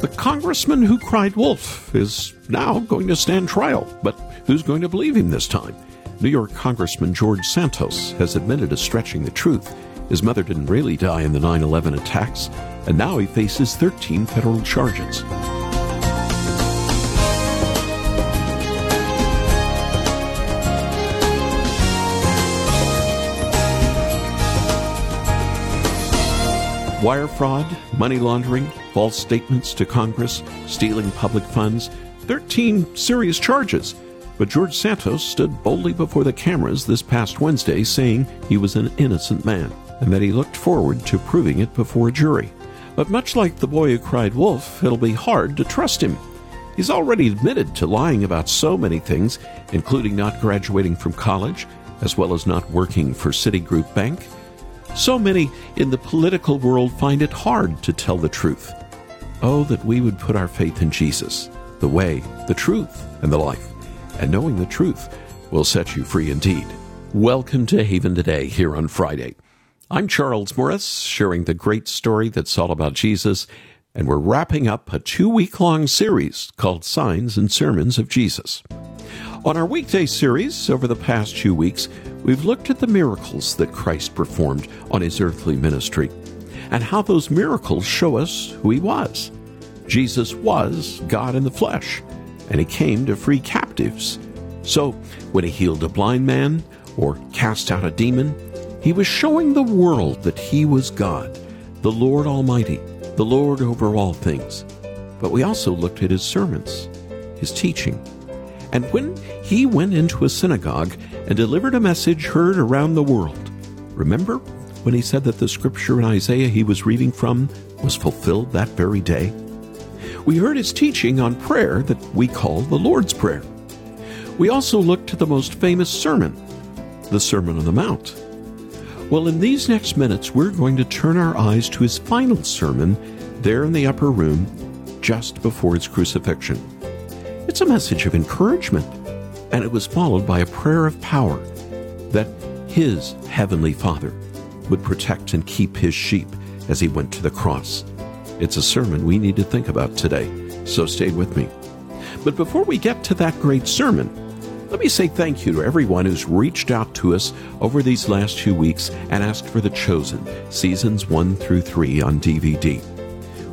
The congressman who cried wolf is now going to stand trial, but who's going to believe him this time? New York Congressman George Santos has admitted to stretching the truth. His mother didn't really die in the 9 11 attacks, and now he faces 13 federal charges. Wire fraud, money laundering, false statements to Congress, stealing public funds 13 serious charges. But George Santos stood boldly before the cameras this past Wednesday saying he was an innocent man and that he looked forward to proving it before a jury. But much like the boy who cried wolf, it'll be hard to trust him. He's already admitted to lying about so many things, including not graduating from college, as well as not working for Citigroup Bank so many in the political world find it hard to tell the truth. Oh, that we would put our faith in Jesus, the way, the truth, and the life. And knowing the truth will set you free indeed. Welcome to Haven Today here on Friday. I'm Charles Morris, sharing the great story that's all about Jesus, and we're wrapping up a two week long series called Signs and Sermons of Jesus. On our weekday series over the past two weeks, we've looked at the miracles that Christ performed on his earthly ministry and how those miracles show us who he was. Jesus was God in the flesh, and he came to free captives. So, when he healed a blind man or cast out a demon, he was showing the world that he was God, the Lord Almighty, the Lord over all things. But we also looked at his sermons, his teaching, and when he went into a synagogue and delivered a message heard around the world, remember when he said that the scripture in Isaiah he was reading from was fulfilled that very day? We heard his teaching on prayer that we call the Lord's Prayer. We also looked to the most famous sermon, the Sermon on the Mount. Well, in these next minutes, we're going to turn our eyes to his final sermon there in the upper room just before his crucifixion. It's a message of encouragement, and it was followed by a prayer of power that his heavenly Father would protect and keep his sheep as he went to the cross. It's a sermon we need to think about today, so stay with me. But before we get to that great sermon, let me say thank you to everyone who's reached out to us over these last two weeks and asked for The Chosen, seasons one through three on DVD.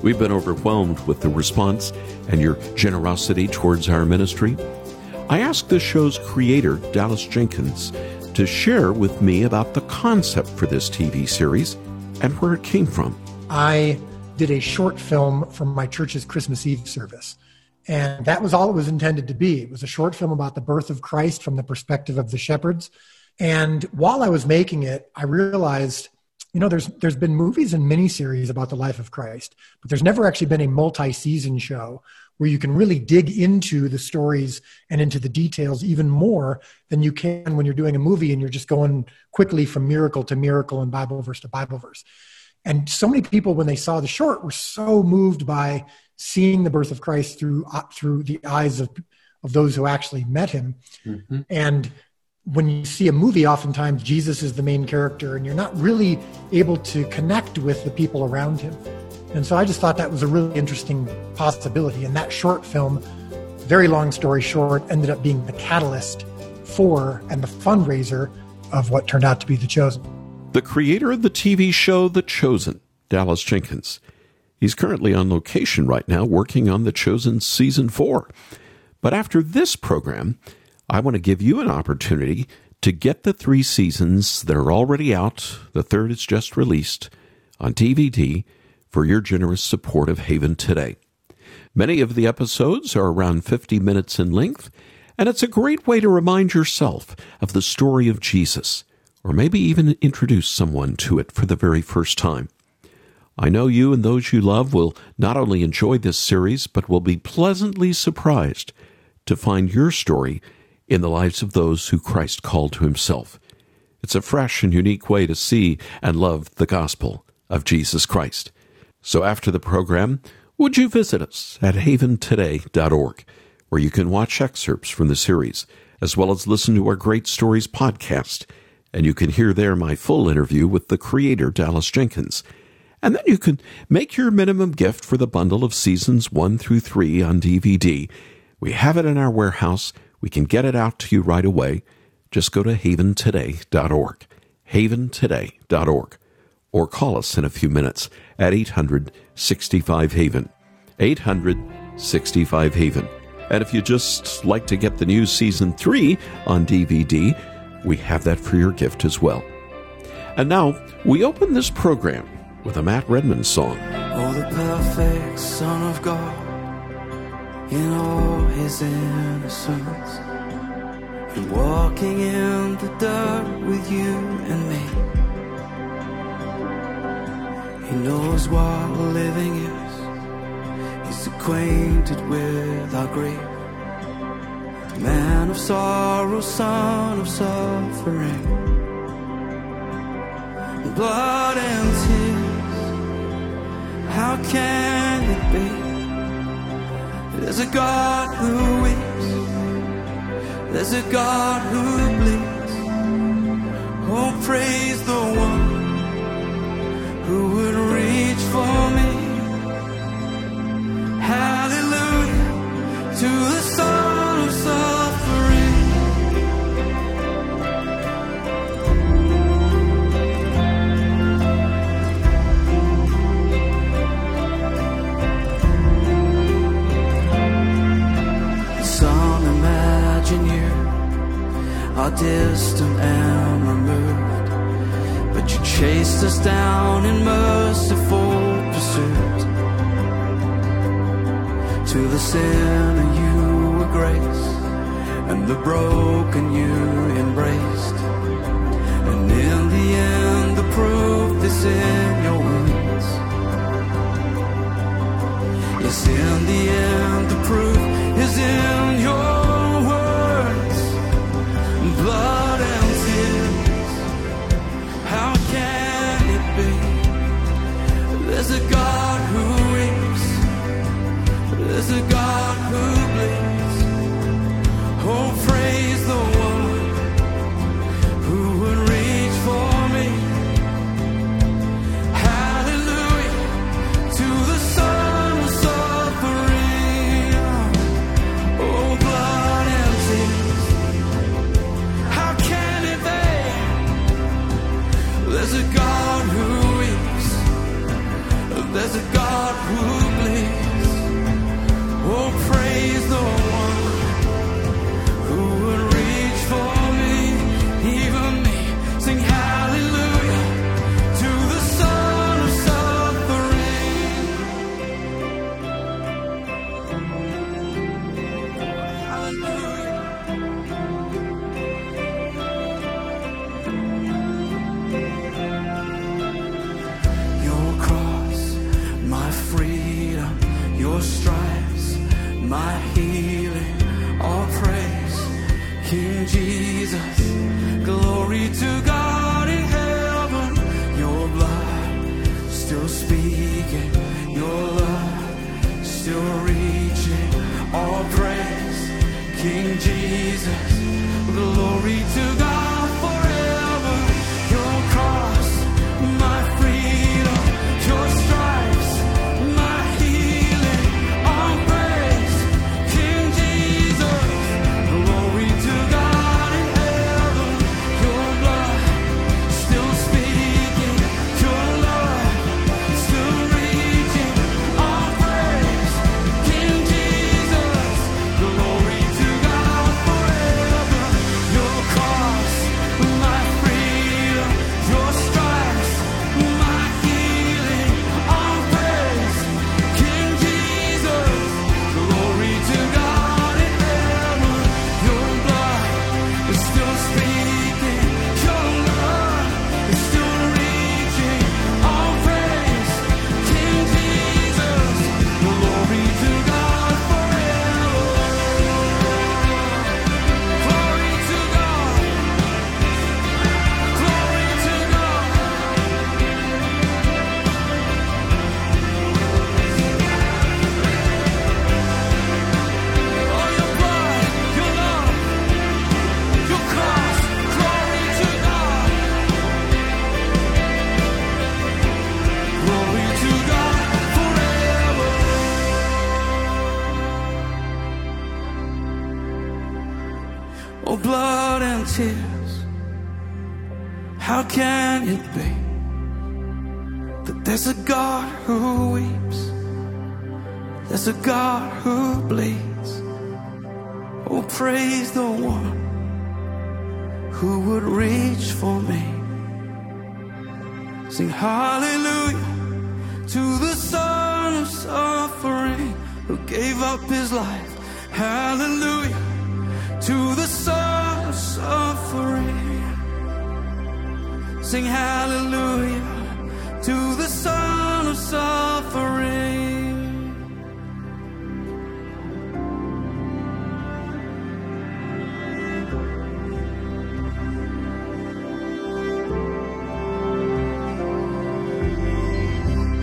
We've been overwhelmed with the response and your generosity towards our ministry. I asked the show's creator, Dallas Jenkins, to share with me about the concept for this TV series and where it came from. I did a short film from my church's Christmas Eve service. And that was all it was intended to be. It was a short film about the birth of Christ from the perspective of the shepherds. And while I was making it, I realized you know there's there's been movies and miniseries about the life of christ but there's never actually been a multi-season show where you can really dig into the stories and into the details even more than you can when you're doing a movie and you're just going quickly from miracle to miracle and bible verse to bible verse and so many people when they saw the short were so moved by seeing the birth of christ through uh, through the eyes of of those who actually met him mm-hmm. and when you see a movie, oftentimes Jesus is the main character, and you're not really able to connect with the people around him. And so I just thought that was a really interesting possibility. And that short film, very long story short, ended up being the catalyst for and the fundraiser of what turned out to be The Chosen. The creator of the TV show The Chosen, Dallas Jenkins. He's currently on location right now working on The Chosen Season 4. But after this program, I want to give you an opportunity to get the three seasons that are already out, the third is just released, on DVD for your generous support of Haven today. Many of the episodes are around 50 minutes in length, and it's a great way to remind yourself of the story of Jesus, or maybe even introduce someone to it for the very first time. I know you and those you love will not only enjoy this series, but will be pleasantly surprised to find your story in the lives of those who Christ called to himself. It's a fresh and unique way to see and love the gospel of Jesus Christ. So after the program, would you visit us at haventoday.org, where you can watch excerpts from the series, as well as listen to our Great Stories podcast, and you can hear there my full interview with the creator, Dallas Jenkins. And then you can make your minimum gift for the bundle of seasons one through three on DVD. We have it in our warehouse. We can get it out to you right away. Just go to haventoday.org. Haventoday.org. Or call us in a few minutes at 800 65 Haven. 800 65 Haven. And if you just like to get the new season three on DVD, we have that for your gift as well. And now we open this program with a Matt Redman song. Oh, the perfect Son of God in all his innocence, and walking in the dirt with you and me. He knows what living is. He's acquainted with our grief. Man of sorrow, son of suffering blood and tears. How can it be? There's a God who weeps. There's a God who bleeds. Oh, praise the one who would reach for me. Hallelujah to the Son of Suffering. Some imagine you are distant and chased us down in merciful pursuit. To the sinner you were grace, and the broken you embraced. And in the end, the proof is in your wounds. Yes, in the end, Jesus, glory to God How can it be that there's a God who weeps? There's a God who bleeds. Oh, praise the one who would reach for me. Sing hallelujah to the Son of suffering who gave up his life. Hallelujah to the Son of suffering. Sing hallelujah to the Son of suffering.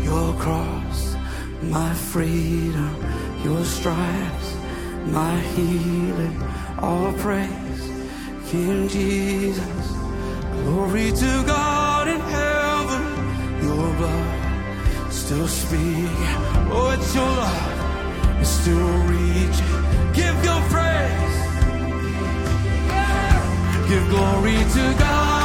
Your cross, my freedom, your stripes, my healing, all praise, King Jesus. Glory to God in heaven, your blood still speaking. Oh, it's your love, it's still reaching. Give your praise, give glory to God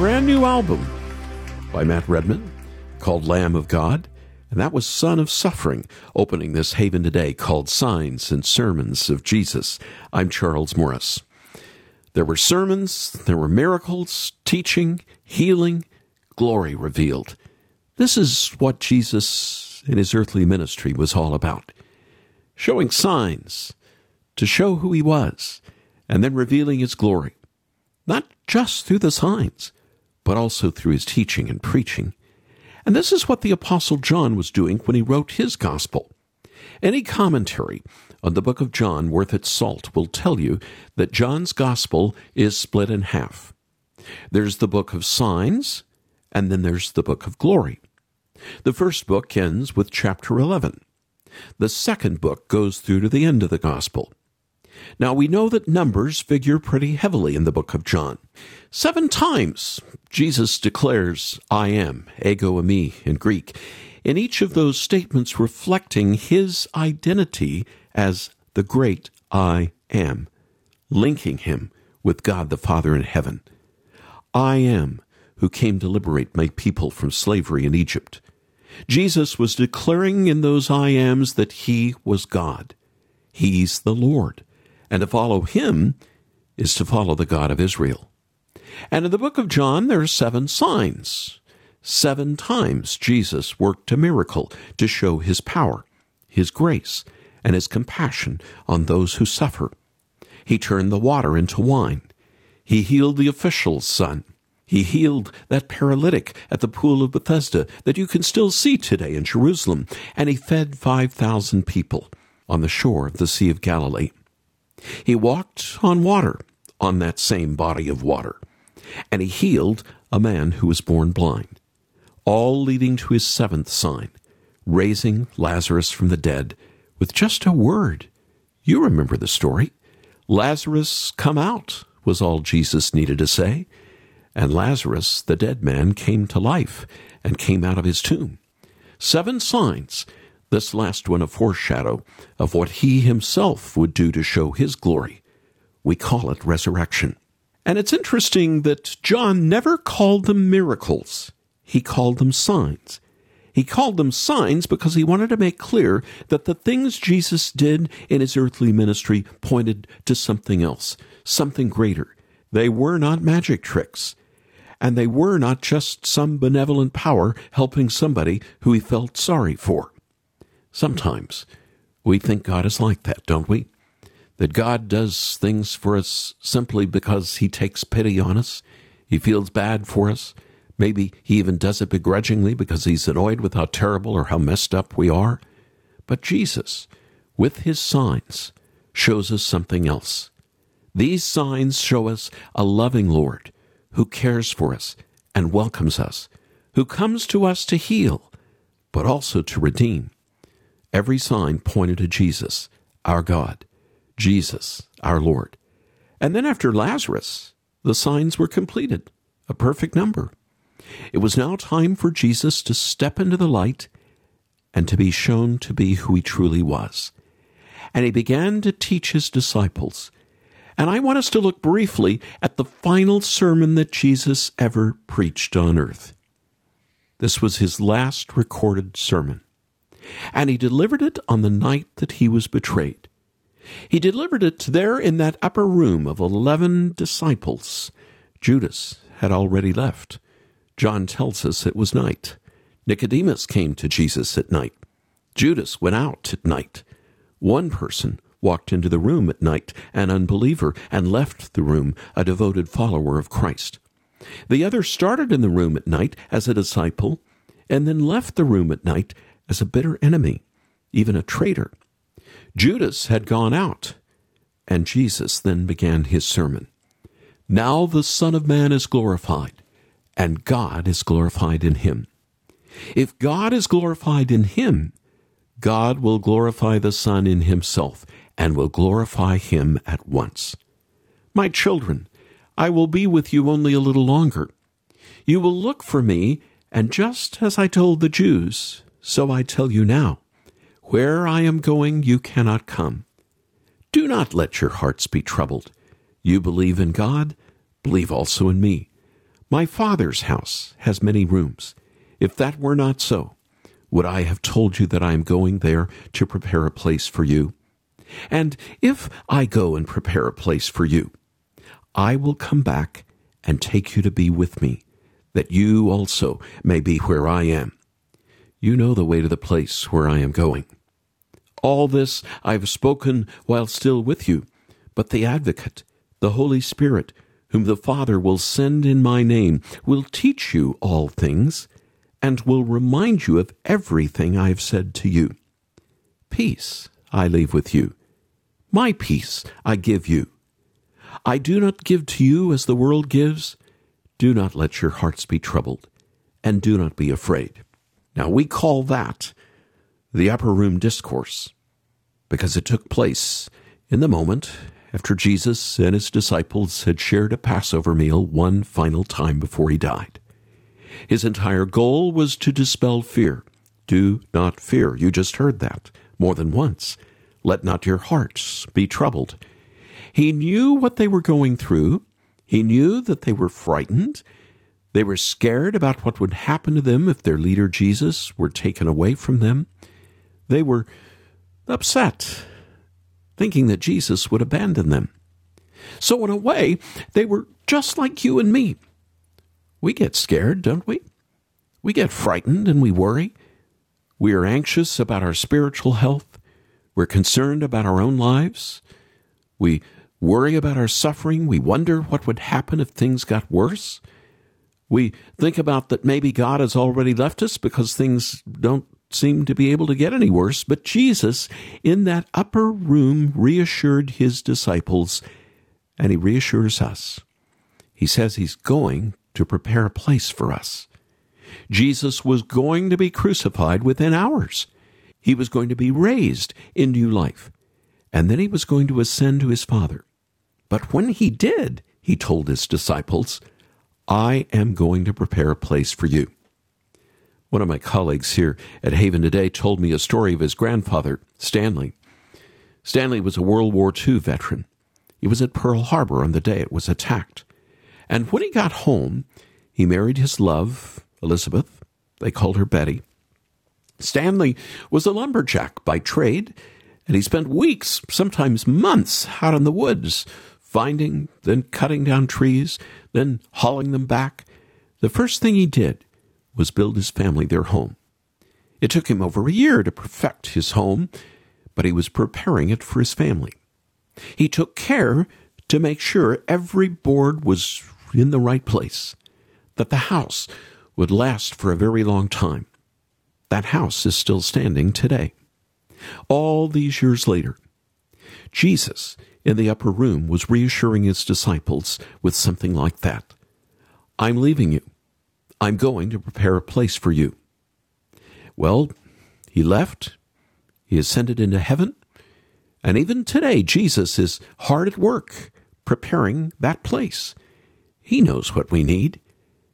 brand new album by Matt Redman called Lamb of God, and that was Son of Suffering, opening this haven today called Signs and Sermons of Jesus. I'm Charles Morris. There were sermons, there were miracles, teaching, healing, glory revealed. This is what Jesus in his earthly ministry was all about showing signs to show who he was, and then revealing his glory not just through the signs, but also through his teaching and preaching. And this is what the Apostle John was doing when he wrote his gospel. Any commentary on the book of John worth its salt will tell you that John's gospel is split in half. There's the book of signs, and then there's the book of glory. The first book ends with chapter 11. The second book goes through to the end of the gospel. Now we know that numbers figure pretty heavily in the book of John. Seven times Jesus declares, I am, ego eimi in Greek, in each of those statements reflecting his identity as the great I am, linking him with God the Father in heaven. I am who came to liberate my people from slavery in Egypt. Jesus was declaring in those I ams that he was God. He's the Lord and to follow him is to follow the God of Israel. And in the book of John, there are seven signs. Seven times Jesus worked a miracle to show his power, his grace, and his compassion on those who suffer. He turned the water into wine. He healed the official's son. He healed that paralytic at the pool of Bethesda that you can still see today in Jerusalem. And he fed 5,000 people on the shore of the Sea of Galilee. He walked on water on that same body of water, and he healed a man who was born blind, all leading to his seventh sign, raising Lazarus from the dead with just a word. You remember the story. Lazarus, come out, was all Jesus needed to say. And Lazarus, the dead man, came to life and came out of his tomb. Seven signs this last one a foreshadow of what he himself would do to show his glory We call it resurrection. And it's interesting that John never called them miracles. He called them signs. He called them signs because he wanted to make clear that the things Jesus did in his earthly ministry pointed to something else, something greater. They were not magic tricks. And they were not just some benevolent power helping somebody who he felt sorry for. Sometimes we think God is like that, don't we? That God does things for us simply because he takes pity on us. He feels bad for us. Maybe he even does it begrudgingly because he's annoyed with how terrible or how messed up we are. But Jesus, with his signs, shows us something else. These signs show us a loving Lord who cares for us and welcomes us, who comes to us to heal, but also to redeem. Every sign pointed to Jesus, our God, Jesus, our Lord. And then after Lazarus, the signs were completed, a perfect number. It was now time for Jesus to step into the light and to be shown to be who he truly was. And he began to teach his disciples. And I want us to look briefly at the final sermon that Jesus ever preached on earth. This was his last recorded sermon. And he delivered it on the night that he was betrayed. He delivered it there in that upper room of eleven disciples. Judas had already left. John tells us it was night. Nicodemus came to Jesus at night. Judas went out at night. One person walked into the room at night, an unbeliever, and left the room, a devoted follower of Christ. The other started in the room at night as a disciple, and then left the room at night as a bitter enemy, even a traitor. Judas had gone out, and Jesus then began his sermon. Now the Son of Man is glorified and God is glorified in him. If God is glorified in him, God will glorify the Son in himself and will glorify him at once. My children, I will be with you only a little longer. You will look for me, and just as I told the Jews, so I tell you now. Where I am going, you cannot come. Do not let your hearts be troubled. You believe in God, believe also in me. My Father's house has many rooms. If that were not so, would I have told you that I am going there to prepare a place for you? And if I go and prepare a place for you, I will come back and take you to be with me, that you also may be where I am. You know the way to the place where I am going. All this I have spoken while still with you, but the Advocate, the Holy Spirit, whom the Father will send in my name, will teach you all things, and will remind you of everything I have said to you. Peace I leave with you. My peace I give you. I do not give to you as the world gives. Do not let your hearts be troubled, and do not be afraid. Now we call that the upper room discourse, because it took place in the moment after Jesus and his disciples had shared a Passover meal one final time before he died. His entire goal was to dispel fear. Do not fear. You just heard that more than once. Let not your hearts be troubled. He knew what they were going through. He knew that they were frightened. They were scared about what would happen to them if their leader Jesus were taken away from them. They were upset thinking that Jesus would abandon them. So, in a way, they were just like you and me. We get scared, don't we? We get frightened and we worry. We are anxious about our spiritual health. We're concerned about our own lives. We worry about our suffering. We wonder what would happen if things got worse. We think about that maybe God has already left us because things don't seem to be able to get any worse, but Jesus, in that upper room, reassured his disciples, and he reassures us. He says he's going to prepare a place for us. Jesus was going to be crucified within hours. He was going to be raised in new life. And then he was going to ascend to his Father. But when he did, he told his disciples, I am going to prepare a place for you. One of my colleagues here at Haven today told me a story of his grandfather, Stanley. Stanley was a World War II veteran. He was at Pearl Harbor on the day it was attacked. And when he got home, he married his love, Elizabeth. They called her Betty. Stanley was a lumberjack by trade, and he spent weeks, sometimes months, out in the woods, finding, then cutting down trees, then hauling them back. The first thing he did was build his family their home. It took him over a year to perfect his home, but he was preparing it for his family. He took care to make sure every board was in the right place, that the house would last for a very long time. That house is still standing today. All these years later, Jesus in the upper room was reassuring his disciples with something like that I'm leaving you. I'm going to prepare a place for you. Well, he left, he ascended into heaven, and even today, Jesus is hard at work preparing that place. He knows what we need.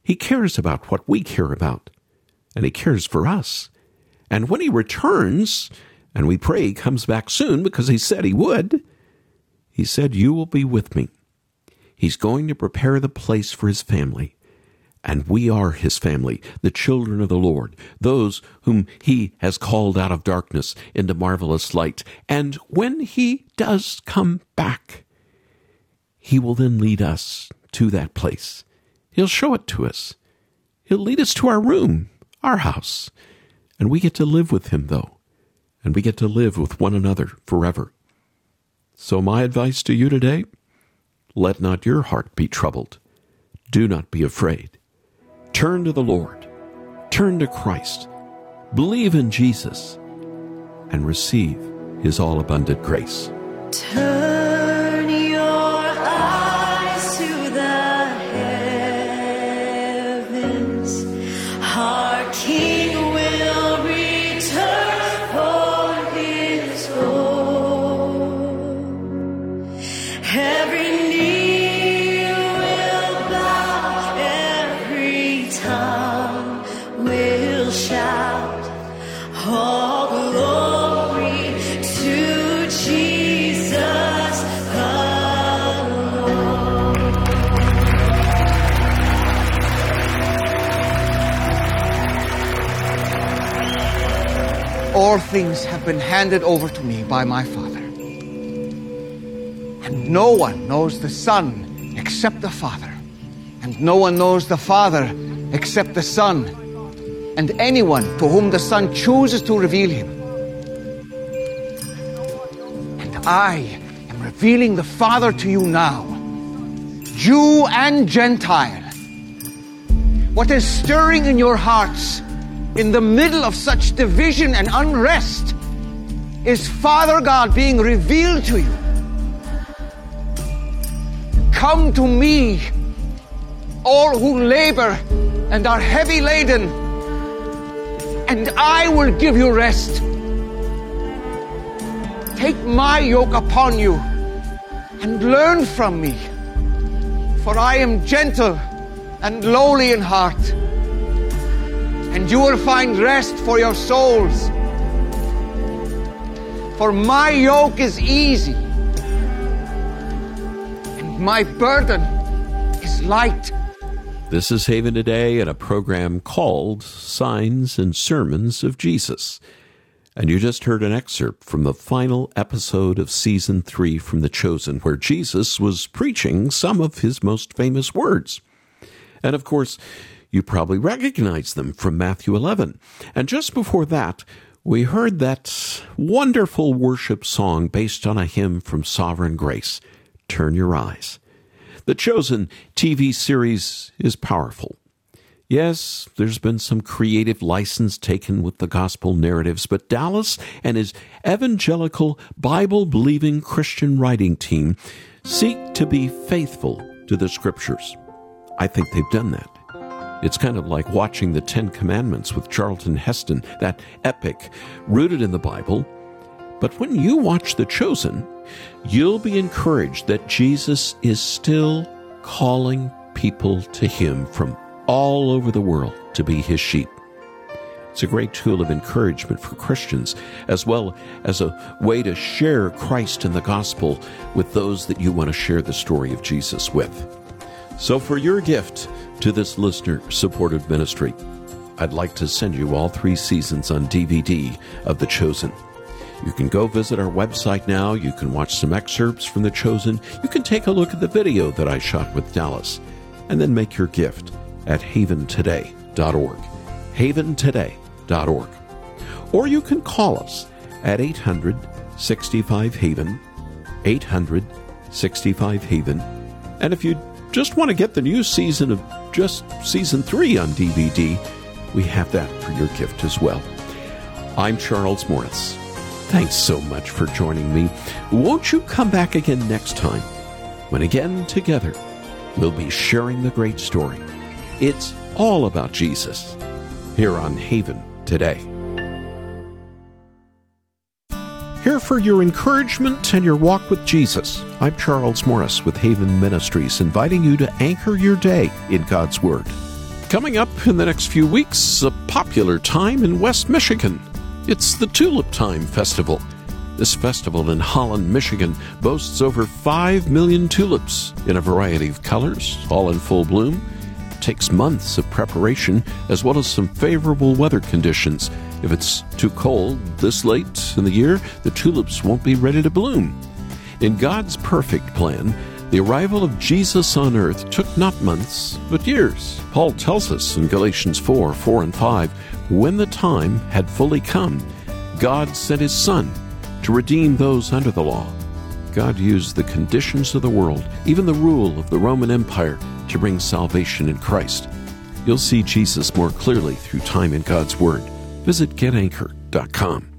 He cares about what we care about. And He cares for us. And when He returns, and we pray He comes back soon because He said He would, He said, You will be with me. He's going to prepare the place for His family. And we are his family, the children of the Lord, those whom he has called out of darkness into marvelous light. And when he does come back, he will then lead us to that place. He'll show it to us. He'll lead us to our room, our house. And we get to live with him, though. And we get to live with one another forever. So, my advice to you today let not your heart be troubled. Do not be afraid. Turn to the Lord, turn to Christ, believe in Jesus, and receive his all abundant grace. Turn been handed over to me by my Father. And no one knows the Son except the Father. And no one knows the Father except the Son. And anyone to whom the Son chooses to reveal him. And I am revealing the Father to you now, Jew and Gentile. What is stirring in your hearts in the middle of such division and unrest is Father God being revealed to you. Come to me, all who labor and are heavy laden, and I will give you rest. Take my yoke upon you and learn from me, for I am gentle and lowly in heart and you will find rest for your souls. For my yoke is easy, and my burden is light. This is Haven Today in a program called Signs and Sermons of Jesus. And you just heard an excerpt from the final episode of season three from The Chosen, where Jesus was preaching some of his most famous words. And of course, you probably recognize them from Matthew 11. And just before that, we heard that wonderful worship song based on a hymn from Sovereign Grace, Turn Your Eyes. The Chosen TV series is powerful. Yes, there's been some creative license taken with the gospel narratives, but Dallas and his evangelical, Bible believing Christian writing team seek to be faithful to the scriptures. I think they've done that. It's kind of like watching the Ten Commandments with Charlton Heston, that epic rooted in the Bible. But when you watch The Chosen, you'll be encouraged that Jesus is still calling people to Him from all over the world to be His sheep. It's a great tool of encouragement for Christians, as well as a way to share Christ and the gospel with those that you want to share the story of Jesus with. So, for your gift to this listener supported ministry, I'd like to send you all three seasons on DVD of The Chosen. You can go visit our website now. You can watch some excerpts from The Chosen. You can take a look at the video that I shot with Dallas, and then make your gift at haventoday.org. Haventoday.org. Or you can call us at 800 65 Haven, 800 65 Haven. And if you just want to get the new season of just season three on DVD, we have that for your gift as well. I'm Charles Morris. Thanks so much for joining me. Won't you come back again next time when again together we'll be sharing the great story? It's all about Jesus here on Haven today. Here for your encouragement and your walk with Jesus. I'm Charles Morris with Haven Ministries, inviting you to anchor your day in God's Word. Coming up in the next few weeks, a popular time in West Michigan. It's the Tulip Time Festival. This festival in Holland, Michigan boasts over 5 million tulips in a variety of colors, all in full bloom. It takes months of preparation as well as some favorable weather conditions. If it's too cold this late in the year, the tulips won't be ready to bloom. In God's perfect plan, the arrival of Jesus on earth took not months, but years. Paul tells us in Galatians 4 4 and 5 when the time had fully come, God sent his Son to redeem those under the law. God used the conditions of the world, even the rule of the Roman Empire, to bring salvation in Christ. You'll see Jesus more clearly through time in God's Word. Visit getanchor.com.